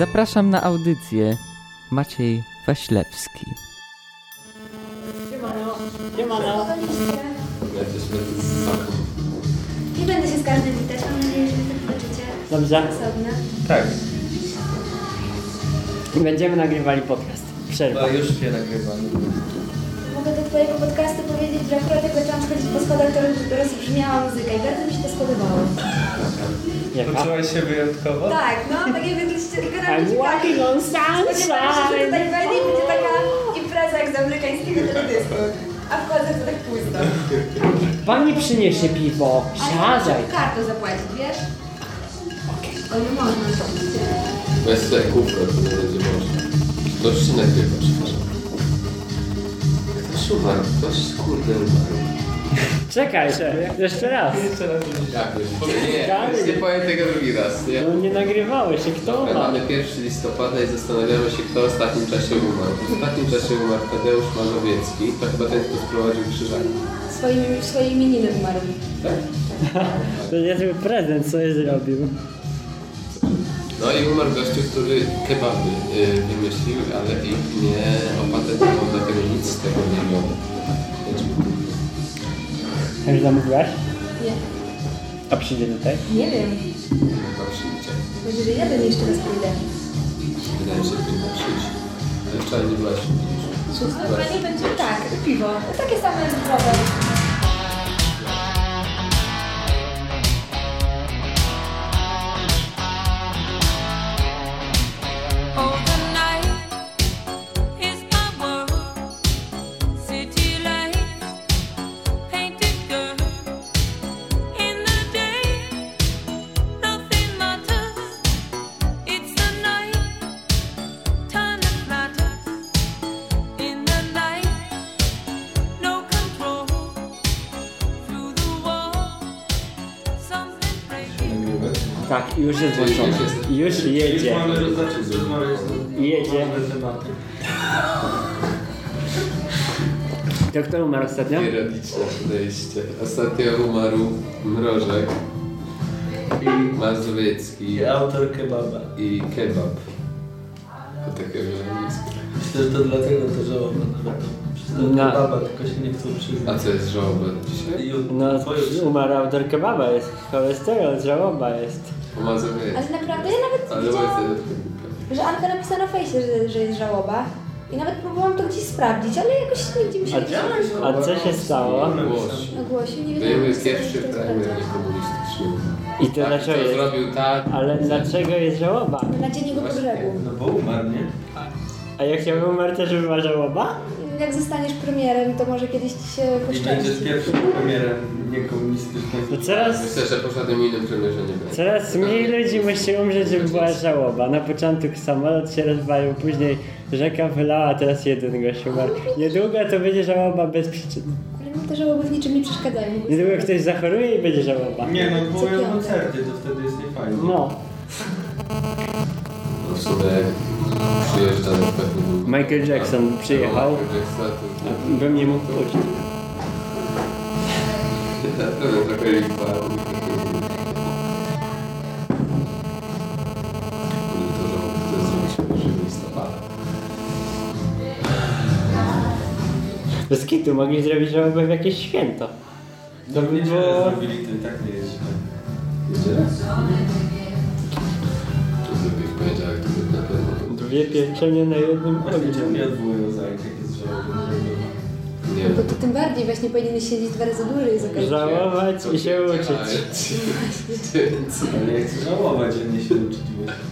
Zapraszam na audycję. Maciej Waślewski. Siemano. Siemano. Nie będę się z każdym witać, mam nadzieję, że tak zobaczycie Dobrze. osobno. Tak. Będziemy nagrywali podcast. Przerwa. No już się nagrywamy. Mogę do twojego podcastu powiedzieć, że akurat jak zaczęłam schodzić po schodach, to rozbrzmiała muzyka i bardzo mi się to spodobało. Jaka? Poczułaś się wyjątkowo? Tak, no, tak jak tylko na I'm walking on Spodziewałam się, że tutaj sunshine. i będzie taka impreza jak z amerykańskiego teledysku. A wchodzę to tak pusto. Pani przyniesie piwo. Siadaj. kartą zapłacić, wiesz? O, nie można oczywiście. Weź sobie kółko, to nie będzie można. To już się nagrywa, przepraszam. Ktoś umarł, ktoś kurde umarł. Czekaj, jeszcze raz. Jak już? Nie, już nie powiem tego drugi raz, nie? No nie nagrywałeś się, kto Dobra, ma? mamy 1 listopada i zastanawiamy się, kto w ostatnim czasie umarł. W ostatnim czasie umarł Tadeusz Mazowiecki, to chyba ten, kto sprowadził krzyżaki. Swoim, swoje imieniny umarł. Tak? To niezły prezent sobie zrobił. No i umarł gościu, który kebaby y, wymyślił, ale ich nie opatentował, dlatego nic z tego nie miał. Już zamówiłaś? Nie. A przyjdzie tutaj? Nie wiem. Chyba przyjdzie. Może, że jeden jeszcze raz pójdę. Wydaje mi się, że powinno przyjść. Ale wczoraj nie byłaś Chyba nie będzie. Tak, piwo. Takie same zdrowe. Już jest włączony. Już jedzie. Jedzie. To kto umarł ostatnio? Ironiczne podejście. Ostatnio umarł Mrożek i Mazowiecki I autor kebaba. i kebab. To takie nazwisko. Myślę, że to dlatego to żałoba nawet. No. kebaba, tylko się nie chcą A przyznać. co jest żałoba dzisiaj? No, umarł autor kebaba, jest cholesterol, żałoba jest. Po Mazowiecki. Ale naprawdę ja nawet Ale widziałam, że Anka napisała na fejsie, że, że jest żałoba. I nawet próbowałam to gdzieś sprawdzić, ale jakoś nigdzie mi się nie A co się stało? Ogłosił. Nie To wiedziałam, jest co pierwszy premier niekomunistyczny. I to Tak, dlaczego to jest? zrobił tak. Ale dlaczego jest żałoba? Na dzień jego pogrzebu. No bo umarł, nie? A jak się umarł też była żałoba? Jak zostaniesz premierem, to może kiedyś ci się I poszczęści. będziesz pierwszym premierem niekomunistycznym. To coraz, Myślę, że po żadnym innym premierze nie będzie. coraz mniej ludzi musi umrzeć, żeby była żałoba. Na początku samolot się rozwalił, później rzeka wylała, teraz jeden gość umarł. Niedługo to będzie żałoba bez przyczyny. Ale mi te żałoby w niczym nie przeszkadzają. Niedługo ktoś zachoruje i będzie żałoba. Nie no, było piątek. koncerty, to wtedy jest niefajnie. No. No w sumie przyjeżdża na pewno. Michael Jackson przyjechał. To... Bym nie mógł pójść. Na pewno trochę lipa. To, że to zrobiliśmy 1 listopada. Bez kitu mogli zrobić żałobę w jakieś święto. To by było... zrobili, to i tak nie jest źle. Niedziela? Dwie pieczenie na jednym ogniu. nie odwołują jak jest? Nie No to, to tym bardziej właśnie powinieneś siedzieć dwa razy dłużej z okazji. Żałować i się uczyć. Ale ja chcę żałować, a nie się uczyć. właśnie.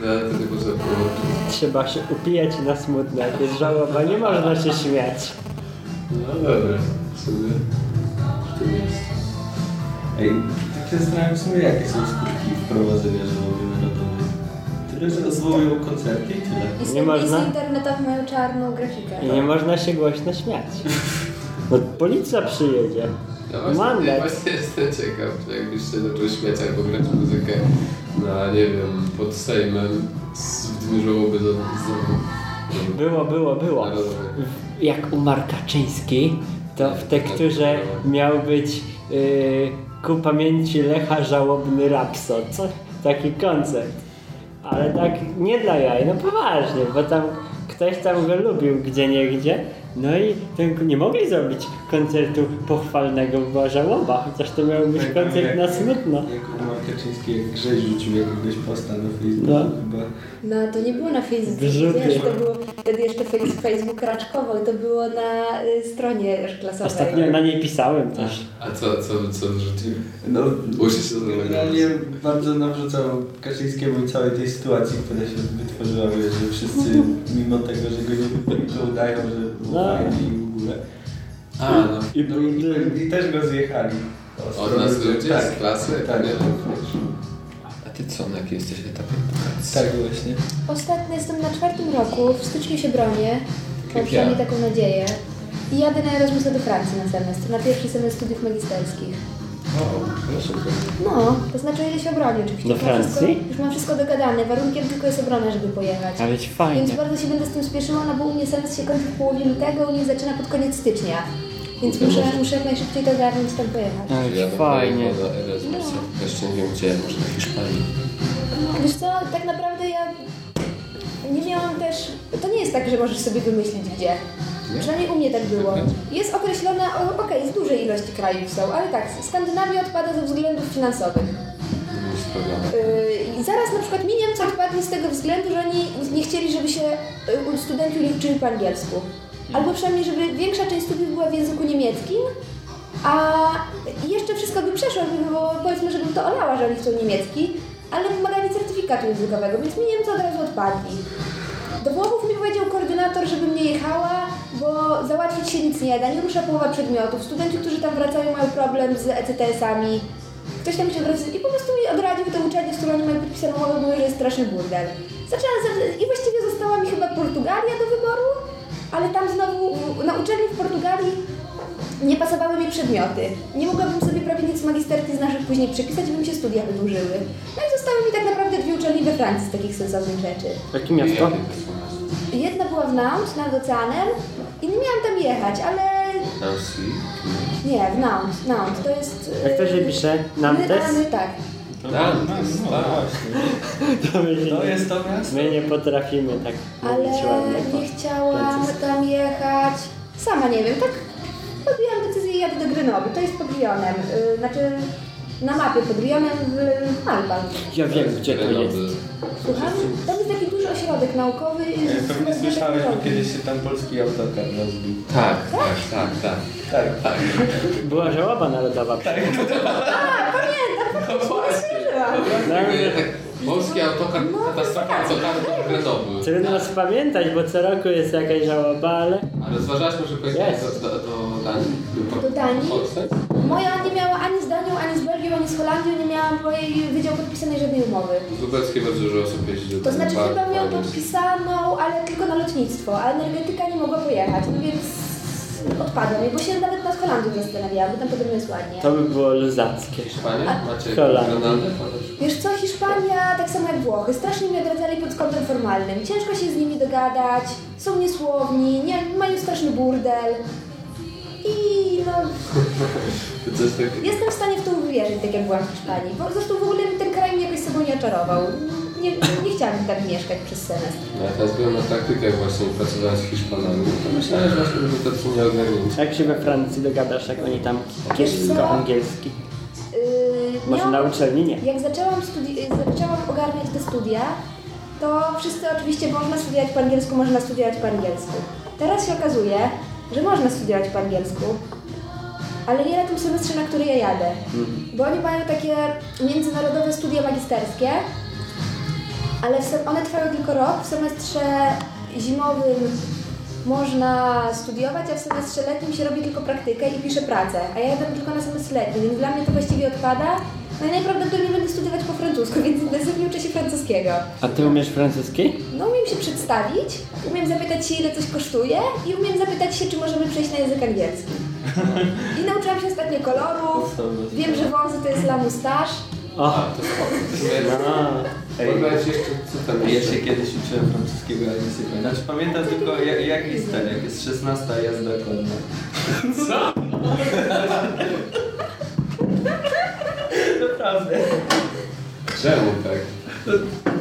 No, to tylko za połączyć. Trzeba się upijać na smutne. Jak jest żałoba, nie można się śmiać. No dobra, jest. Ej, tak się zastanawiam w sumie, jakie są skutki wprowadzenia żałoby. Tyle, że odwołują koncerty i tyle. I Nie można? serwisy internetowe mają czarną grafikę. I nie można się głośno śmiać. No policja przyjedzie. Ja właśnie, ja właśnie jestem ciekaw, czy jakbyś się zaczął śmiać albo grać muzykę na, nie wiem, pod Sejmem z w dniu żałoby do, z Było, było, było. Jak umarł Kaczyński, to w tekturze miał być yy, ku pamięci Lecha żałobny rapsod. Co? Taki koncert. Ale tak nie dla jaj, no poważnie, bo tam ktoś tam go lubił gdzie nie gdzie. No i ten, nie mogli zrobić koncertu pochwalnego, była żałoba, chociaż to miał być koncert na smutno. Kaczyński jak grześ rzucił jakiegoś posta na Facebooku No. chyba. No to nie było na Facebooku, wiesz, to było, wtedy jeszcze Face- Facebook raczkował, to było na y, stronie klasowej. Ostatnio na niej pisałem też. A co, co, co rzucił? No, Uszy się generalnie bardzo nawrzucał Kaczyńskiemu i całej tej sytuacji, która się wytworzyła, wiesz, że wszyscy mimo tego, że go nie to udają, że No. fajnie i w ogóle. A, no. I No i, i też go zjechali. Od nas ludzie tak, z klasy? Tak, Nie, A ty co, na jakim jesteś etapie edukacji? tak właśnie. Ostatnio jestem na czwartym roku, w styczniu się bronię, mam Jak przynajmniej ja. taką nadzieję. I jadę na Erasmusa do Francji na semestr, na pierwszy semestr studiów magisterskich. O, no super. No, to znaczy ile się obroni oczywiście. Do Już mam Francji? Wszystko, już mam wszystko dogadane, warunkiem tylko jest obrona, żeby pojechać. A być fajnie. Więc bardzo się będę z tym spieszyła, no bo u mnie semestr się kończy w połowie lutego, u nich zaczyna pod koniec stycznia. Więc muszę, muszę jak najszybciej to ogarnąć i tam pojechać. A być Ja fajnie. na Erasmusa. Jeszcze nie wiem gdzie, może na Hiszpanii. Wiesz co, tak naprawdę ja nie miałam też... To nie jest tak, że możesz sobie wymyślić gdzie. Nie? Przynajmniej u mnie tak było. Jest określona, o, okej, z dużej ilości krajów są, ale tak, Skandynawia odpada ze względów finansowych. Yy, I zaraz na przykład mi Niemcy odpadli z tego względu, że oni nie chcieli, żeby się yy, studenci uczyli po angielsku. Albo przynajmniej, żeby większa część studiów była w języku niemieckim, a jeszcze wszystko by przeszło, było, powiedzmy, żebym to olała, że oni chcą niemiecki, ale wymagali certyfikatu językowego, więc mi Niemcy od razu odpadli. Do Włochów mi powiedział koordynator, żebym nie jechała, bo załatwić się nic nie da, nie rusza połowa przedmiotów. Studenci, którzy tam wracają, mają problem z ECTS-ami. Ktoś tam się wraca i po prostu mi odradził tę uczelnię, z którą oni mają podpisaną umowę, mówił, że jest straszny burdel. Zaczęłam za... i właściwie została mi chyba Portugalia do wyboru, ale tam znowu na uczelni w Portugalii nie pasowały mi przedmioty. Nie mogłabym sobie prawie nic z magisterki z naszych później przepisać, by mi się studia wydłużyły. No i zostały mi tak naprawdę dwie uczelnie we Francji z takich sensownych rzeczy. Jakie miasto? Jedna była w Nantes, nad oceanem i nie miałam tam jechać, ale Nancy? nie, w Nantes. Nantes to jest... Jak to się pisze? Nantes? My, my, tak. To, Nantes, no, tak. właśnie. To, my, To nie- jest to miasto? My nie potrafimy tak Ale mówić ładnie. nie chciałam tam jechać. Sama nie wiem, tak podjęłam decyzję i jadę do Grenoble. To jest pod Lyonem. Yy, znaczy na mapie pod Lyonem w Malbach. Ja wiem, gdzie to jest. Słucham? Tam jest taki duży ośrodek naukowy. i- E, Pewnie słyszałeś, bo kiedyś się tam polski autokar rozbił. Tak, tak, tak, tak. Tak. Tak. Była żałoba narodowa. Tak. Tak, Polski autokar katastrofa, co tam do Grenoble. Trudno spamiętać, bo co roku jest jakaś żałoba, ale A rozważałaś może pojechać Jest. do, do, do Danii? Do Danii? Polsce? Moja nie miała ani z Danią, ani z Belgią, ani z Holandią, nie miałam mojej wydział podpisanej żadnej umowy. Z Lubelskiej bardzo dużo osób jeździ do To znaczy Danii. chyba Bardzo- podpisaną, ale tylko na lotnictwo, a energetyka nie mogła pojechać, no więc odpadłam, bo się nawet nad Holandią zastanawiałam, bo tam podobno jest ładnie. to by było luzackie. Hiszpania? Macie Holandia. Grenady? Wiesz co, Hiszpania, tak samo jak Włochy, strasznie mnie odradzali pod kątem formalnym. Ciężko się z nimi dogadać, są niesłowni, nie, mają straszny burdel. I no, jestem w stanie w to uwierzyć, tak jak byłam w Hiszpanii. Bo zresztą w ogóle ten kraj mnie jakoś sobą nie oczarował. Nie, nie chciałam tam mieszkać przez semestr. No, Ja teraz byłem na praktykach właśnie pracowałem z Hiszpanami. To myślałem, że właśnie będą tacy nieogarnięci. Jak się we Francji dogadasz, jak oni tam Wiesz co? kiepsko-angielski? Yy, Może na uczelni nie. Jak zaczęłam, studi- zaczęłam ogarniać te studia, to wszyscy oczywiście można studiować po angielsku, można studiować po angielsku. Teraz się okazuje, że można studiować po angielsku, ale nie na tym semestrze, na który ja jadę. Bo oni mają takie międzynarodowe studia magisterskie, ale one trwają tylko rok. W semestrze zimowym można studiować, a w semestrze letnim się robi tylko praktykę i pisze pracę. A ja jadę tylko na semestr letni, więc dla mnie to właściwie odpada. No i najprawdopodobniej będę studiować po francusku, więc intensywnie uczę się francuskiego. A ty umiesz francuski? No umiem się przedstawić, umiem zapytać się ile coś kosztuje i umiem zapytać się, czy możemy przejść na język angielski. I nauczyłam się ostatnio kolorów, wiem, że wąsy to jest la moustache. O, A, to jest jeszcze, co tam Ja się kiedyś uczyłem francuskiego, ale nie sobie Znaczy pamiętam tylko jak, jak jest ten, jak jest 16 jazda konna. Co? Naprawdę. Czemu tak? No,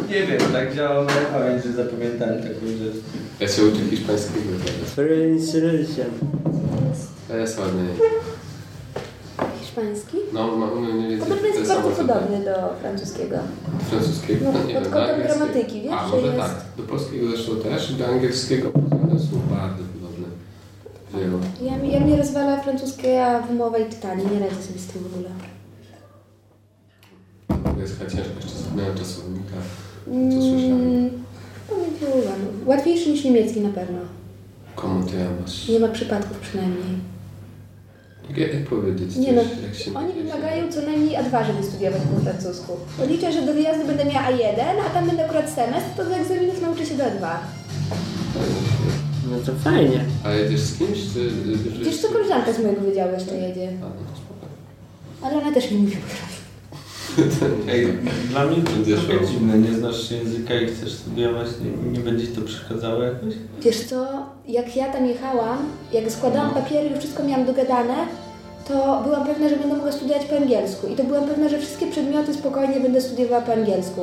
nie wiem, tak działa moja pamięć, że zapamiętałem taką rzecz. Ja się uczę hiszpańskiego teraz. Pronunciation. To jest ładny. Hiszpański? No, ma, no nie wiem, Podobno jest to bardzo podobny do francuskiego. Francuskiego? No, nie pod kątem gramatyki, wiesz, A, że może jest- tak. Do polskiego zresztą też i do angielskiego one są bardzo podobne. Ja, ja mnie rozwala francuska wymowa i czytanie, nie radzę sobie z tym w ogóle. To jest chyba ciężko, jeszcze zapomniałem czasownika. Co słyszałem? Mm, Pomyliłam. Łatwiejszy niż niemiecki na pewno. Komu ty ja masz? Nie ma przypadków przynajmniej. Jak, powiedzieć? Nie no, jak się oni wymagają co najmniej A2, żeby studiować po francusku. Liczę, że do wyjazdu będę miała A1, a tam będę akurat semestr, to do egzaminów nauczę się do A2. No to fajnie. A jedziesz z kimś, czy... czy- Wiesz co, koleżanka z mojego wydziału jeszcze jedzie. A, no. Ale ona też mi mówi po francusku. Ej, dla mnie to trochę szło. dziwne, nie znasz języka i chcesz studiować, nie, nie będzie ci to przeszkadzało jakoś? Wiesz co, jak ja tam jechałam, jak składałam papiery, już wszystko miałam dogadane, to byłam pewna, że będę mogła studiować po angielsku. I to byłam pewna, że wszystkie przedmioty spokojnie będę studiowała po angielsku.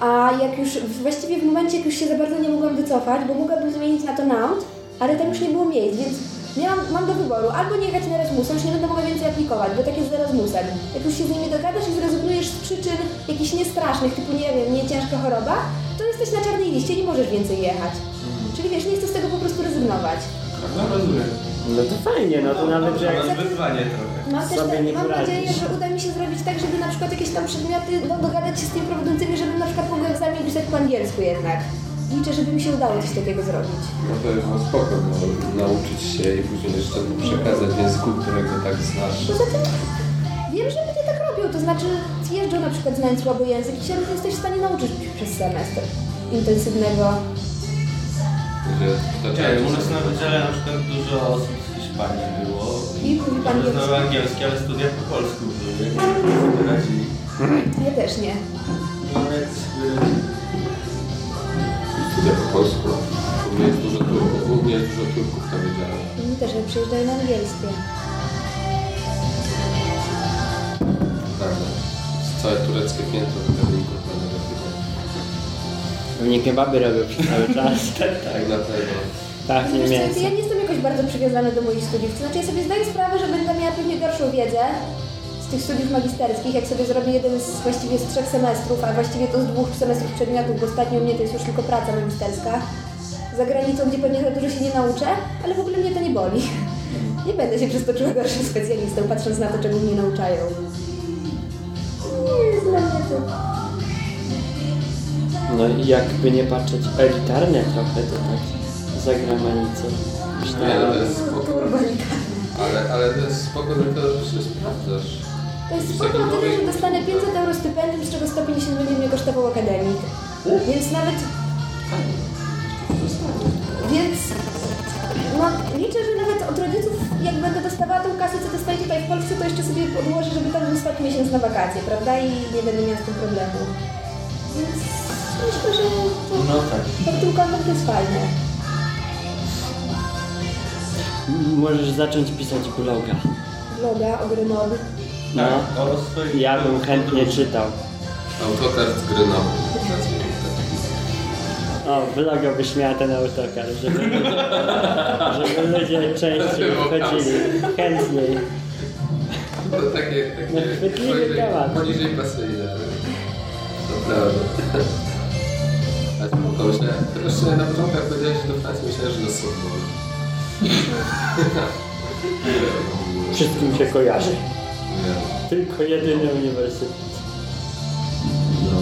A jak już, właściwie w momencie, jak już się za bardzo nie mogłam wycofać, bo mogłabym zmienić na to Nantes, ale tam już nie było miejsc, więc miałam, mam do wyboru albo nie jechać na Erasmusa, już nie będę mogła więcej aplikować, bo tak jest z Erasmusem. Jak już się z nimi dogadasz i zrezygnujesz z przyczyn jakichś niestrasznych, typu nie wiem, nie ciężka choroba, to jesteś na czarnej liście i nie możesz więcej jechać. Czyli wiesz, nie chcę z tego po prostu rezygnować. No rozumiem. No to fajnie, no to nawet, że jak... Ale wyzwanie trochę. Mam też tak, mam nadzieję, że uda mi się zrobić tak, żeby na przykład jakieś tam przedmioty, no dogadać się z tymi prowadzącymi, żeby na przykład mogły egzamin pisać po angielsku jednak. Liczę, żeby mi się udało coś takiego zrobić. No to jest no spoko, no, nauczyć się i później jeszcze przekazać języku, którego tak znasz. Poza tym wiem, że ludzie tak robią, to znaczy jeżdżą na przykład znając słabo język i się jesteś w stanie nauczyć przez semestr intensywnego. Że Nie, u nas na wydziale na przykład dużo osób z Hiszpanii było. I mówi pan angielski. angielski, ale studia po polsku były. Sobie radzili. Ja też nie. No jak sobie radzili. Studia po polsku. Mnie jest dużo Turków, mnie jest dużo Turków na wydziale. Oni też jak przyjeżdżają na angielskie. Prawda. Jest całe tureckie piętro na negatywne. Pewnie kebaby robią przez cały czas. Tak, dlatego. Tak, nie mięso. ja nie jestem jakoś bardzo przywiązana do moich studiów. To znaczy ja sobie zdaję sprawę, że będę miała pewnie gorszą wiedzę z tych studiów magisterskich, jak sobie zrobię jeden z właściwie z trzech semestrów, a właściwie to z dwóch semestrów przedmiotów, bo ostatnio u mnie to jest już tylko praca magisterska. Za granicą, gdzie pewnie za dużo się nie nauczę, ale w ogóle mnie to nie boli. Nie będę się przez to czuła gorszym specjalistą, patrząc na to, czego mnie nauczają. Nie jest dla mnie to... No i jakby nie patrzeć elitarne trochę, to tak za granicą. Nie, no to jest spoko. Ale, ale to jest spoko że się sprawdzasz. To jest spoko o tyle, że dostanę 500 euro stypendium, z czego 150 będzie mnie kosztował akademik. Więc nawet... Więc... No, liczę, że nawet od rodziców, jak będę dostawała tą kasę, co dostaję tutaj w Polsce, to jeszcze sobie podłożę, żeby tam zostać miesiąc na wakacje, prawda? I nie będę miała z tym problemu. Więc myślę, że to, No tak. pod tym kątem to jest fajne. Możesz zacząć pisać bloga. Vloga o Grenoble. No, Tak, ja bym chętnie czytał. Autokar z Grenoble. O, bloga byś miała ten autokar, żeby, żeby ludzie częściej wchodzili, chętniej. To takie, takie No, poniżej, temat. poniżej pasyjne. To prawda. A myślałem, teraz się na początku jak powiedziałeś, do Francji, myślałem, że do Sorbonne. Wszystkim się kojarzy. Nie. Tylko jedyny uniwersytet. No.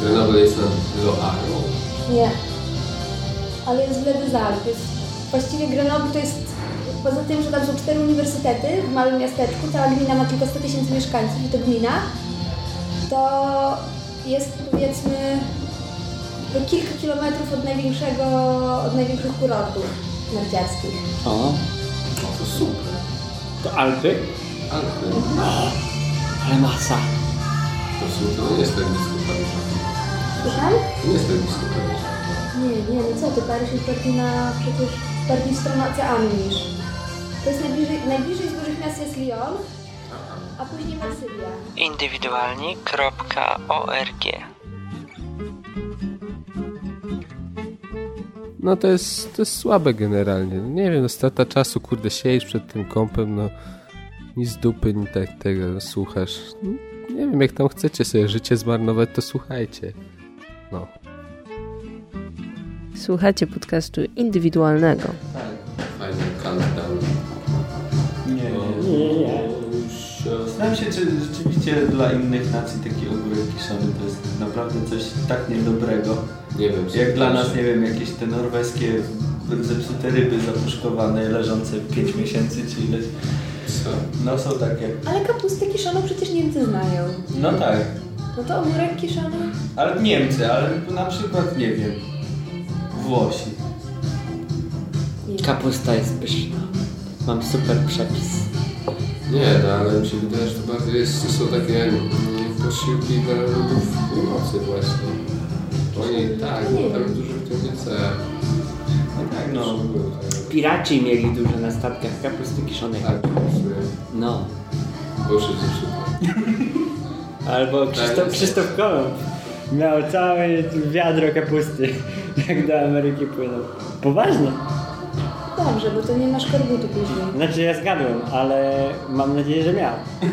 Grenoble jest nad Loarą. Nie. Ale jest w jest właściwie Grenoble to jest poza tym, że tam są cztery uniwersytety w małym miasteczku, cała gmina ma tylko 100 tysięcy mieszkańców i to gmina, to jest powiedzmy kilka kilometrów od największego, od największych kurortów narciarskich. O, O, to super. to Alpy? Piękny. Ale masa. To w sumie to nie jest tak blisko Paryża. Słucham? Nie jest tak blisko Paryża. Nie, nie, no co ty, Paryż jest bardziej na, przecież bardziej w stronę oceanu niż. To jest najbliżej, najbliżej z dużych miast jest Lyon, a później Marsylia. Indywidualni.org No to jest, to jest słabe generalnie. Nie wiem, no strata czasu, kurde, siedzisz przed tym kąpem, no nic z dupy, ni tak tego słuchasz. No, nie wiem, jak tam chcecie sobie życie zmarnować, to słuchajcie. No. Słuchacie podcastu indywidualnego. Fajny countdown. Nie, nie. Nie, nie. Zastanawiam się, czy rzeczywiście dla innych nacji taki ogórek kiszony to jest naprawdę coś tak niedobrego. Nie wiem. Jak dla nas, nie wiem, jakieś te norweskie zepsute ryby zapuszkowane, leżące 5 miesięcy czy ileś. No są takie. Ale kapustę kiszoną przecież Niemcy znają. No tak. No to ogórek kiszony? Ale Niemcy, ale na przykład, nie wiem, Włosi. Kapusta jest pyszna. Mam super przepis. Nie, no ale mi się wydaje, że to bardziej jest, są takie mm, posiłki dla ludów północy właśnie. Oni tak, bo tam dużo w tym nie chce. No tak, no. Piraci mieli dużo na statkach kapusty kiszonej. Tak. No. Proszę dziewczyny. Albo Krzysztof, Tak. Krzysztof Kolumb miał całe wiadro kapusty, jak do Ameryki płynął. Poważnie. Dobrze, bo to nie masz korbutu później. Znaczy ja zgadłem, ale mam nadzieję, że miał.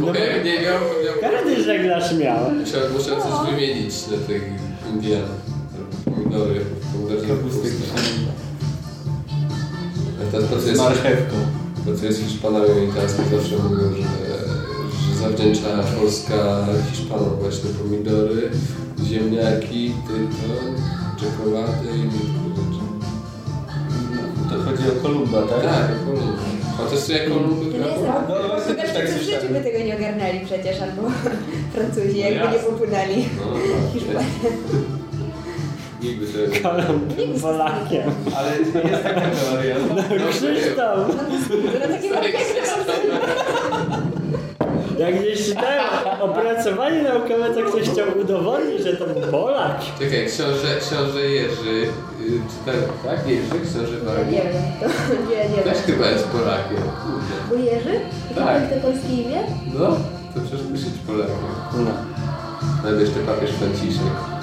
No bo jak nie miał, to miał... Każdy żeglarz miał. Musiał, musiał coś wymienić na tych Indian. Kiszoną. A to, to, co Z jest, marchewką. to, co jest Hiszpanami i teraz zawsze mówią, że, że zawdzięcza Polska Hiszpanom właśnie pomidory, ziemniaki, tytoń, czekolady i rzeczy. To chodzi o Kolumba, tak? Tak, Kolumby. A to jest jak Kolumby To nie jest trochę? No, właśnie też tak w życiu słyszałem. by tego nie ogarnęli przecież, albo Francuzi, No jakby nie popłynęli. No, Hiszpanie. Nigdy nie Kolumb Polakiem. Ale jest taka teoria. No, Krzysztof! Jak gdzieś czytałem opracowanie naukowe, to ktoś chciał udowodnić, że to Polak. Czekaj, książę, książę Jerzy, y, czytałem, tak? Jerzy, książę Nie wiem, to nie, nie Też chyba jest Polakiem, kurde. Bo Jerzy? Tak. Tak. to polskie imię? No, to przecież musi być Polakiem. No. Nawet jeszcze papież Franciszek.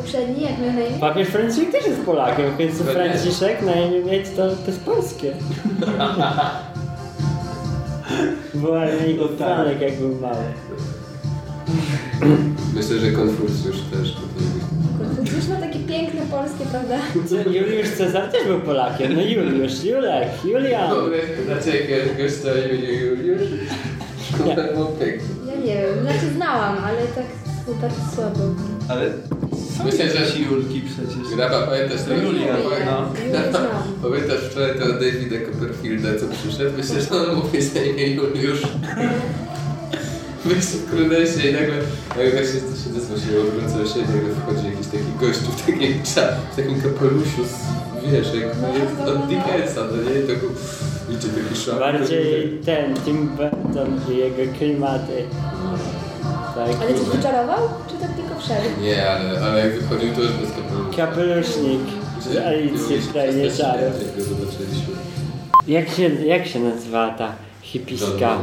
Poprzedni, jak miał na imię? Papież Franciszek też jest Polakiem, więc. Franciszek na imię mieć to, to jest polskie. Była mi No tak. Franek jak był mały. Myślę, że Konfucjusz też. Konfucjusz ma takie piękne polskie, prawda? Co, Juliusz Cezar też był Polakiem. No Juliusz, Julek, Julian. Dobry, dlaczego jakiegoś gościa o imieniu Juliusz? To piękne. Ja nie wiem, znaczy znałam, ale tak, tak słabo. Ale Myślę, że- jakieś Julki przecież. Graba, pamiętasz tego? Julian, no. Znam. Pamiętasz wczoraj tego Davida Copperfielda, co przyszedł? Myślę, że on mówi na imię Juliusz. Myślę, kurde się i nagle, nagle tak się, się zesłosiło, odwrócę się i nagle wchodzi jakiś taki gościu w takim, w takim kapeluszu z, wiesz, jak No, no, od no. Dickensa, no nie? I tak, idzie taki szaf. Bardziej ten, Tim Burton i jego klimaty. Tak. Ale coś wyczarował? Czy tak tylko wszedł? Nie, ale, ale jak wychodził, to już bez kapelusza. Kapelusznik z Alicji w Krainie Czarów. Jak go zobaczyliśmy. Jak się, jak się nazywa ta hipiska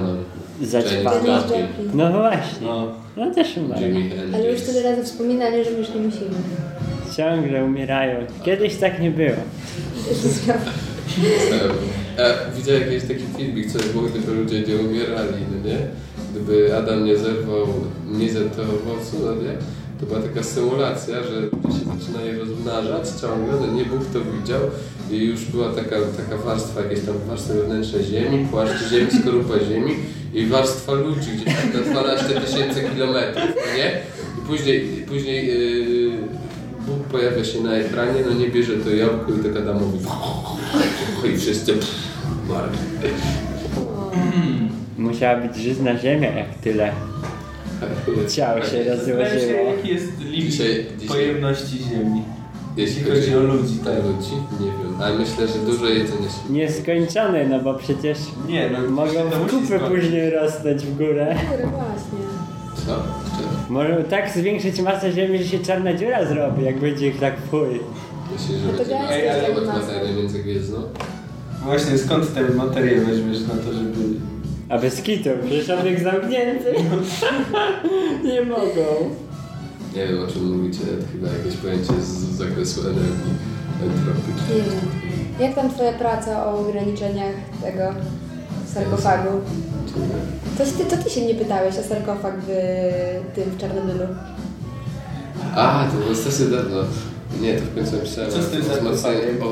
zaćpana? Janis Joplin. No właśnie. No. No też umarł. Jimi Hendrix. Ale już tyle razy wspominali, że my już nie musimy. Ciągle umierają. Kiedyś tak nie było. Widziałem jakiś taki filmik, co by było, gdyby ludzie nie umierali, no nie? Gdyby Adam nie zerwał, nie zerwał owocu, no? To była taka symulacja, że ludzie się zaczynają rozmnażać ciągle, no nie Bóg to widział i już była taka, taka warstwa, jakieś tam warstwa wewnętrzne ziemi, płaszcz ziemi, skorupa ziemi i warstwa ludzi gdzieś tam na 12 tysięcy kilometrów, no nie? I później, i później yy, Bóg pojawia się na ekranie, no nie bierze to jabłko i tak Adamowi i wszyscy marli. Musiała być żyzna ziemia, jak tyle ciał się rozłożyło. jaki jest limit Dzisiaj- dzisiaj- pojemności Ziemi. Jeśli chodzi o ludzi, tak. ludzi, nie wiem, ale myślę, że dużo jedzenia się... Nieskończony, no bo przecież Nie, no mogą to w musi kupy skończyć. później rosnąć w górę. Kurde, właśnie. Co? Czy- Może tak zwiększyć masę ziemi, że się czarna dziura zrobi, jak będzie ich tak chuj. Myślisz, że No to będzie gęsto jest masa. międzygwiezdną? Właśnie skąd tę materię weźmiesz na to, żeby A bez kitu, przecież obiekt zamknięty. nie mogą. Nie wiem o czym mówicie, chyba jakieś pojęcie z zakresu energii entropycznej. Nie wiem. Jak tam twoja praca o ograniczeniach tego sarkofagu? To ty, to ty się mnie pytałeś o sarkofag w tym w Czarnobylu. A, to było strasznie dawno. Nie, to w końcu Co z tym o wzmocnieniu- o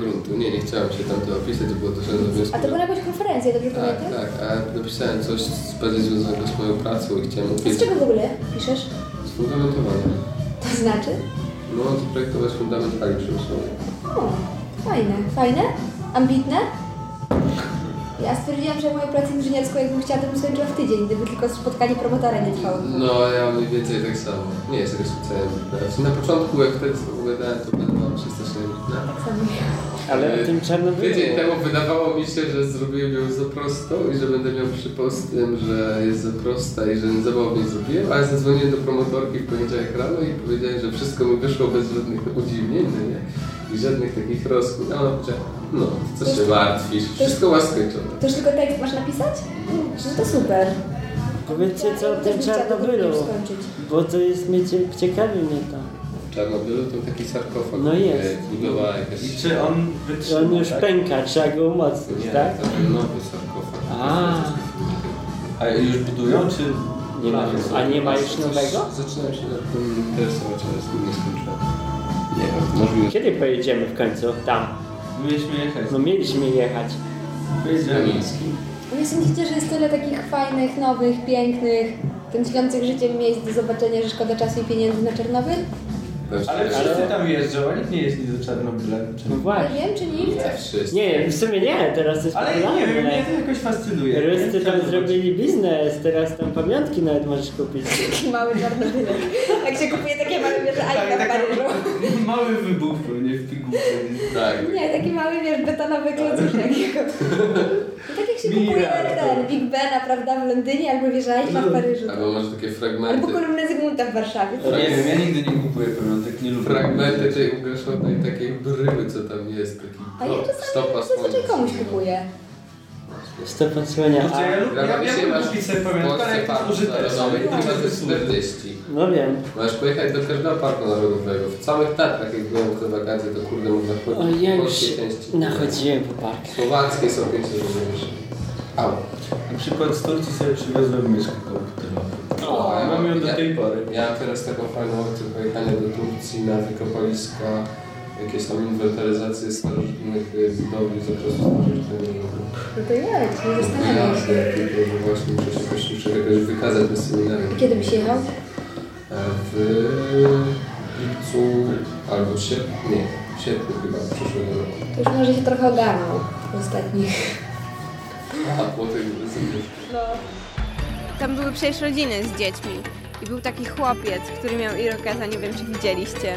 gruntu. Nie, nie chciałem się tam to opisać, było to do wniosku. A to była jakaś konferencja, dobrze Tak, pamiętam? tak, a napisałem coś bardziej związanego z moją pracą i chciałem A z czego w ogóle piszesz? z fundamentowania. To znaczy? No, zaprojektować fundament hali przemysłowej. O, fajne. Fajne? Ambitne? Ja stwierdziłam, że moją pracę inżynierską, jakbym chciała, to bym skończyła w tydzień, gdyby tylko spotkanie promotora nie trwało. No, ja mniej więcej tak samo. Nie jest jakoś specjalnie ambitna. Na początku, jak wtedy to opowiadałem, to mi się strasznie ambitna. Tak samo. Ale o tym Czarnobylu... Tydzień temu wydawało mi się, że zrobiłem ją za prostą i że będę miał przypost z tym, że jest za prosta i że za mało w niej zrobiłem, ale zadzwoniłem do promotorki w poniedziałek rano i powiedziałem, że wszystko mi wyszło bez żadnych udziwnień, no nie? I żadnych takich rozkład. A ona powiedziała, no, co się martwisz, wszystko ma skończone. To już tylko tekst masz napisać? No to super. Powiedzcie co o tym Czarnobylu, bo to jest mnie cie- ciekawi mnie to. W Czarnobylu to taki sarkofag. No jest. Budowała jakaś... I czy on wytrzyma? On już tak? pęka, trzeba go umocnić, Nie, tak? to był nowy sarkofag. A. A już budują, czy... Nie ma, a nie ma już nowego? Zaczynałem się nad tym interesować, ale z tym nie skończyłem. Nie wiem, możliwe. Kiedy pojedziemy w końcu tam? Mieliśmy jechać. No mieliśmy jechać. Pojedziemy. Kamiński. Nie sądzicie, że jest tyle takich fajnych, nowych, pięknych, tętniących życiem miejsc do zobaczenia, że szkoda czasu i pieniędzy na Czarnobyl? Ale wszyscy tam jeżdżą, a nikt nie jeździ do Czarnobyla. No Nie właśnie. wiem, czy. Nie wszyscy. Nie, w sumie nie, teraz to jest Ale nie wiem, mnie to jakoś fascynuje. Ruscy tam zrobili biznes, teraz tam pamiątki nawet możesz kupić. Taki mały Czarnobylek. Jak się kupuje takie małe, wiesz, Tak, Alka w taki Paryżu. mały wybuch pewnie w pigułce. Tak. Nie, taki mały, wiesz, betonowy klocuszek. No tak się kupuje ten Big Bena, prawda, w Londynie, albo wieża Eiffla w Paryżu. Albo masz takie Albo fragmenty. kolumnę Zygmunta w Warszawie. Nie wiem, ja nigdy nie kupuję pamiątek, nie lubię. Fragmenty tej ugaszonej takiej bryły, co tam jest. Taki A ja no, czasami stopa zazwyczaj komuś kupuję. Stop odsłania. Kurczę, ja A, lubię, ja, ja lubię masz pamiątkę, ale Polsce jak to użyteczne. narodowy, Tak, który ma to ze jest 40. no wiem. Możesz pojechać do każdego parku narodowego. W samych Tatrach, jak byłem w te wakacje, to kurde można O, chodzić ja w już nachodziłem po parkach. Słowackie są piękne, rozumiesz. Au. Na przykład z Turcji sobie przywiozłem myszkę komputerową. O, ja Mam ją do ja- tej pory. Ja teraz taką fajną opcję pojechania do Turcji na wykopaliska, jakieś tam inwentaryzacje starożytnych y, budowli z okresu starożytnego. No to jedź, nie zastanawiam się. tylko, że właśnie muszę się jakoś, muszę jakoś wykazać na seminarium. Kiedy byś jechał? E, W lipcu albo w sierpniu, nie, w sierpniu chyba przyszłego roku. To już może się trochę ogarnął w ostatnich. A potem rozumiesz. No. Tam były przecież rodziny z dziećmi. I był taki chłopiec, który miał irokeza, nie wiem czy widzieliście.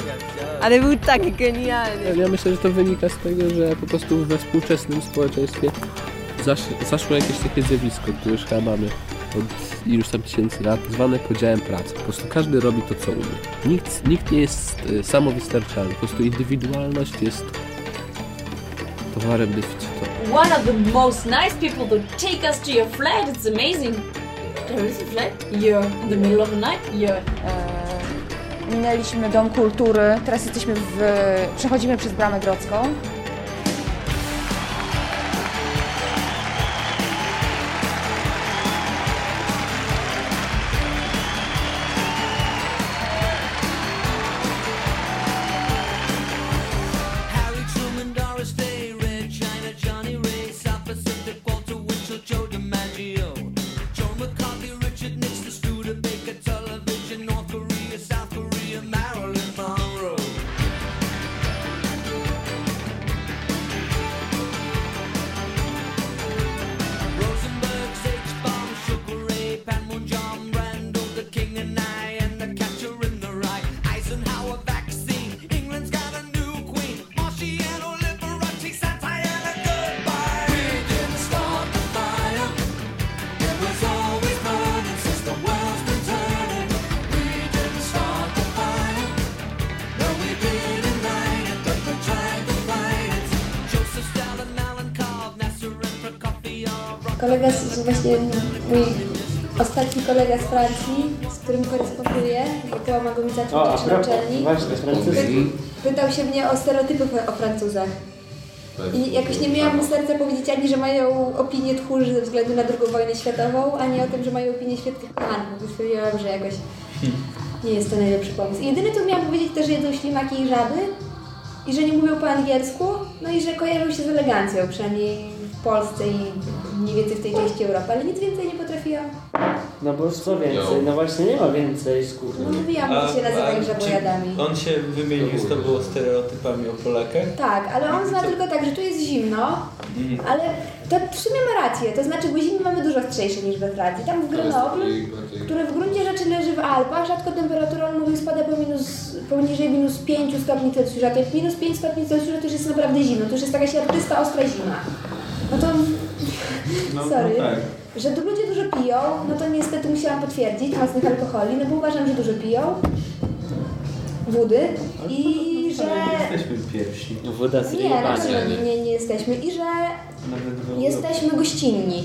Ale był tak genialny. Ja myślę, że to wynika z tego, że po prostu we współczesnym społeczeństwie zasz, zaszło jakieś takie zjawisko, które już chyba mamy od iluś tam tysięcy lat, zwane podziałem pracy. Po prostu każdy robi to, co umie. Nikt, nikt nie jest e, samowystarczalny. Po prostu indywidualność jest towarem deficytowym. One of the most nice people to take us to your flat. It's amazing. There is a flat? Yeah. In the middle of the night? Yeah. Minęliśmy Dom Kultury, teraz jesteśmy w... przechodzimy przez Bramę Grodzką. Kolega z Francji, z którym koresponduję, mi zaczął O, a na propos, uczelni. właśnie, francuski. Pytał się mnie o stereotypy o Francuzach. I jakoś nie miałam mu serca powiedzieć ani, że mają opinię tchórzy ze względu na II wojnę światową, ani o tym, że mają opinię świetnych kochanków. Bo stwierdziłam, że jakoś nie jest to najlepszy pomysł. I jedyne, co miałam powiedzieć, to, że jedzą ślimaki i żaby i że nie mówią po angielsku, no i że kojarzą się z elegancją, przynajmniej w Polsce i mniej więcej w tej części Europy, ale nic więcej nie No bo co więcej? No właśnie nie ma więcej z kuchni. No mówiłam, że się nazywa żabojadami. On się wymienił z tobą stereotypami o Polakach? Tak, ale on zna tylko tak, że tu jest zimno, Mhm. ale to w sumie ma rację, to znaczy, bo zimy mamy dużo ostrzejsze niż we Francji. Tam w Grenoble, które w gruncie rzeczy leży w Alpach, rzadko temperatura on mówił spada po minus, poniżej minus 5 stopni Celsjusza. To jak minus 5 stopni Celsjusza to już jest naprawdę zimno, to już jest taka siarczysta, ostra zima. No to, No, sorry, no tak. Że tu ludzie dużo piją, no to niestety musiałam potwierdzić mocnych alkoholi, no bo uważam, że dużo piją. Wody i że... Nie jesteśmy pierwsi. Woda z Nie, na pewno nie, nie jesteśmy. I że jesteśmy gościnni.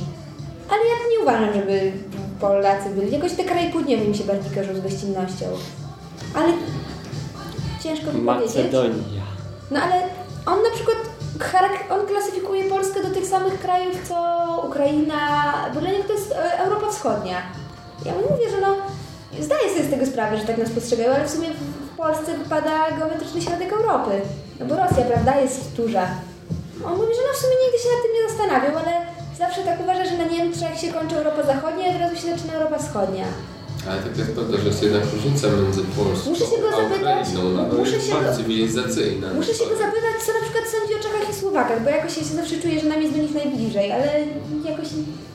Ale ja nie uważam, żeby Polacy byli. Jakoś te kraje południowe mi się bardziej kojarzą z gościnnością. Ale ciężko mi powiedzieć. Macedonia. No ale on na przykład on klasyfikuje Polskę do tych samych krajów co Ukraina, bo dla niego to jest e, Europa Wschodnia. Ja mu mówię, że no zdaję sobie z tego sprawę, że tak nas postrzegają, ale w sumie w, Polsce wypada geometryczny środek Europy. No bo Rosja, prawda, jest duża. On mówi, że no w sumie nigdy się nad tym nie zastanawiał, ale zawsze tak uważa, że na Niemczech się kończy Europa Zachodnia, a od razu się zaczyna Europa Wschodnia. Ale tak jest prawda, że jest jednak różnica między Polską Muszę się go a zapytać- Ukrainą, nawet muszę się go- cywilizacyjna. Muszę się go zapytać, co na przykład sądzi o Czechach i Słowakach, bo jakoś ja się zawsze czuję, że nam jest do nich najbliżej, ale jakoś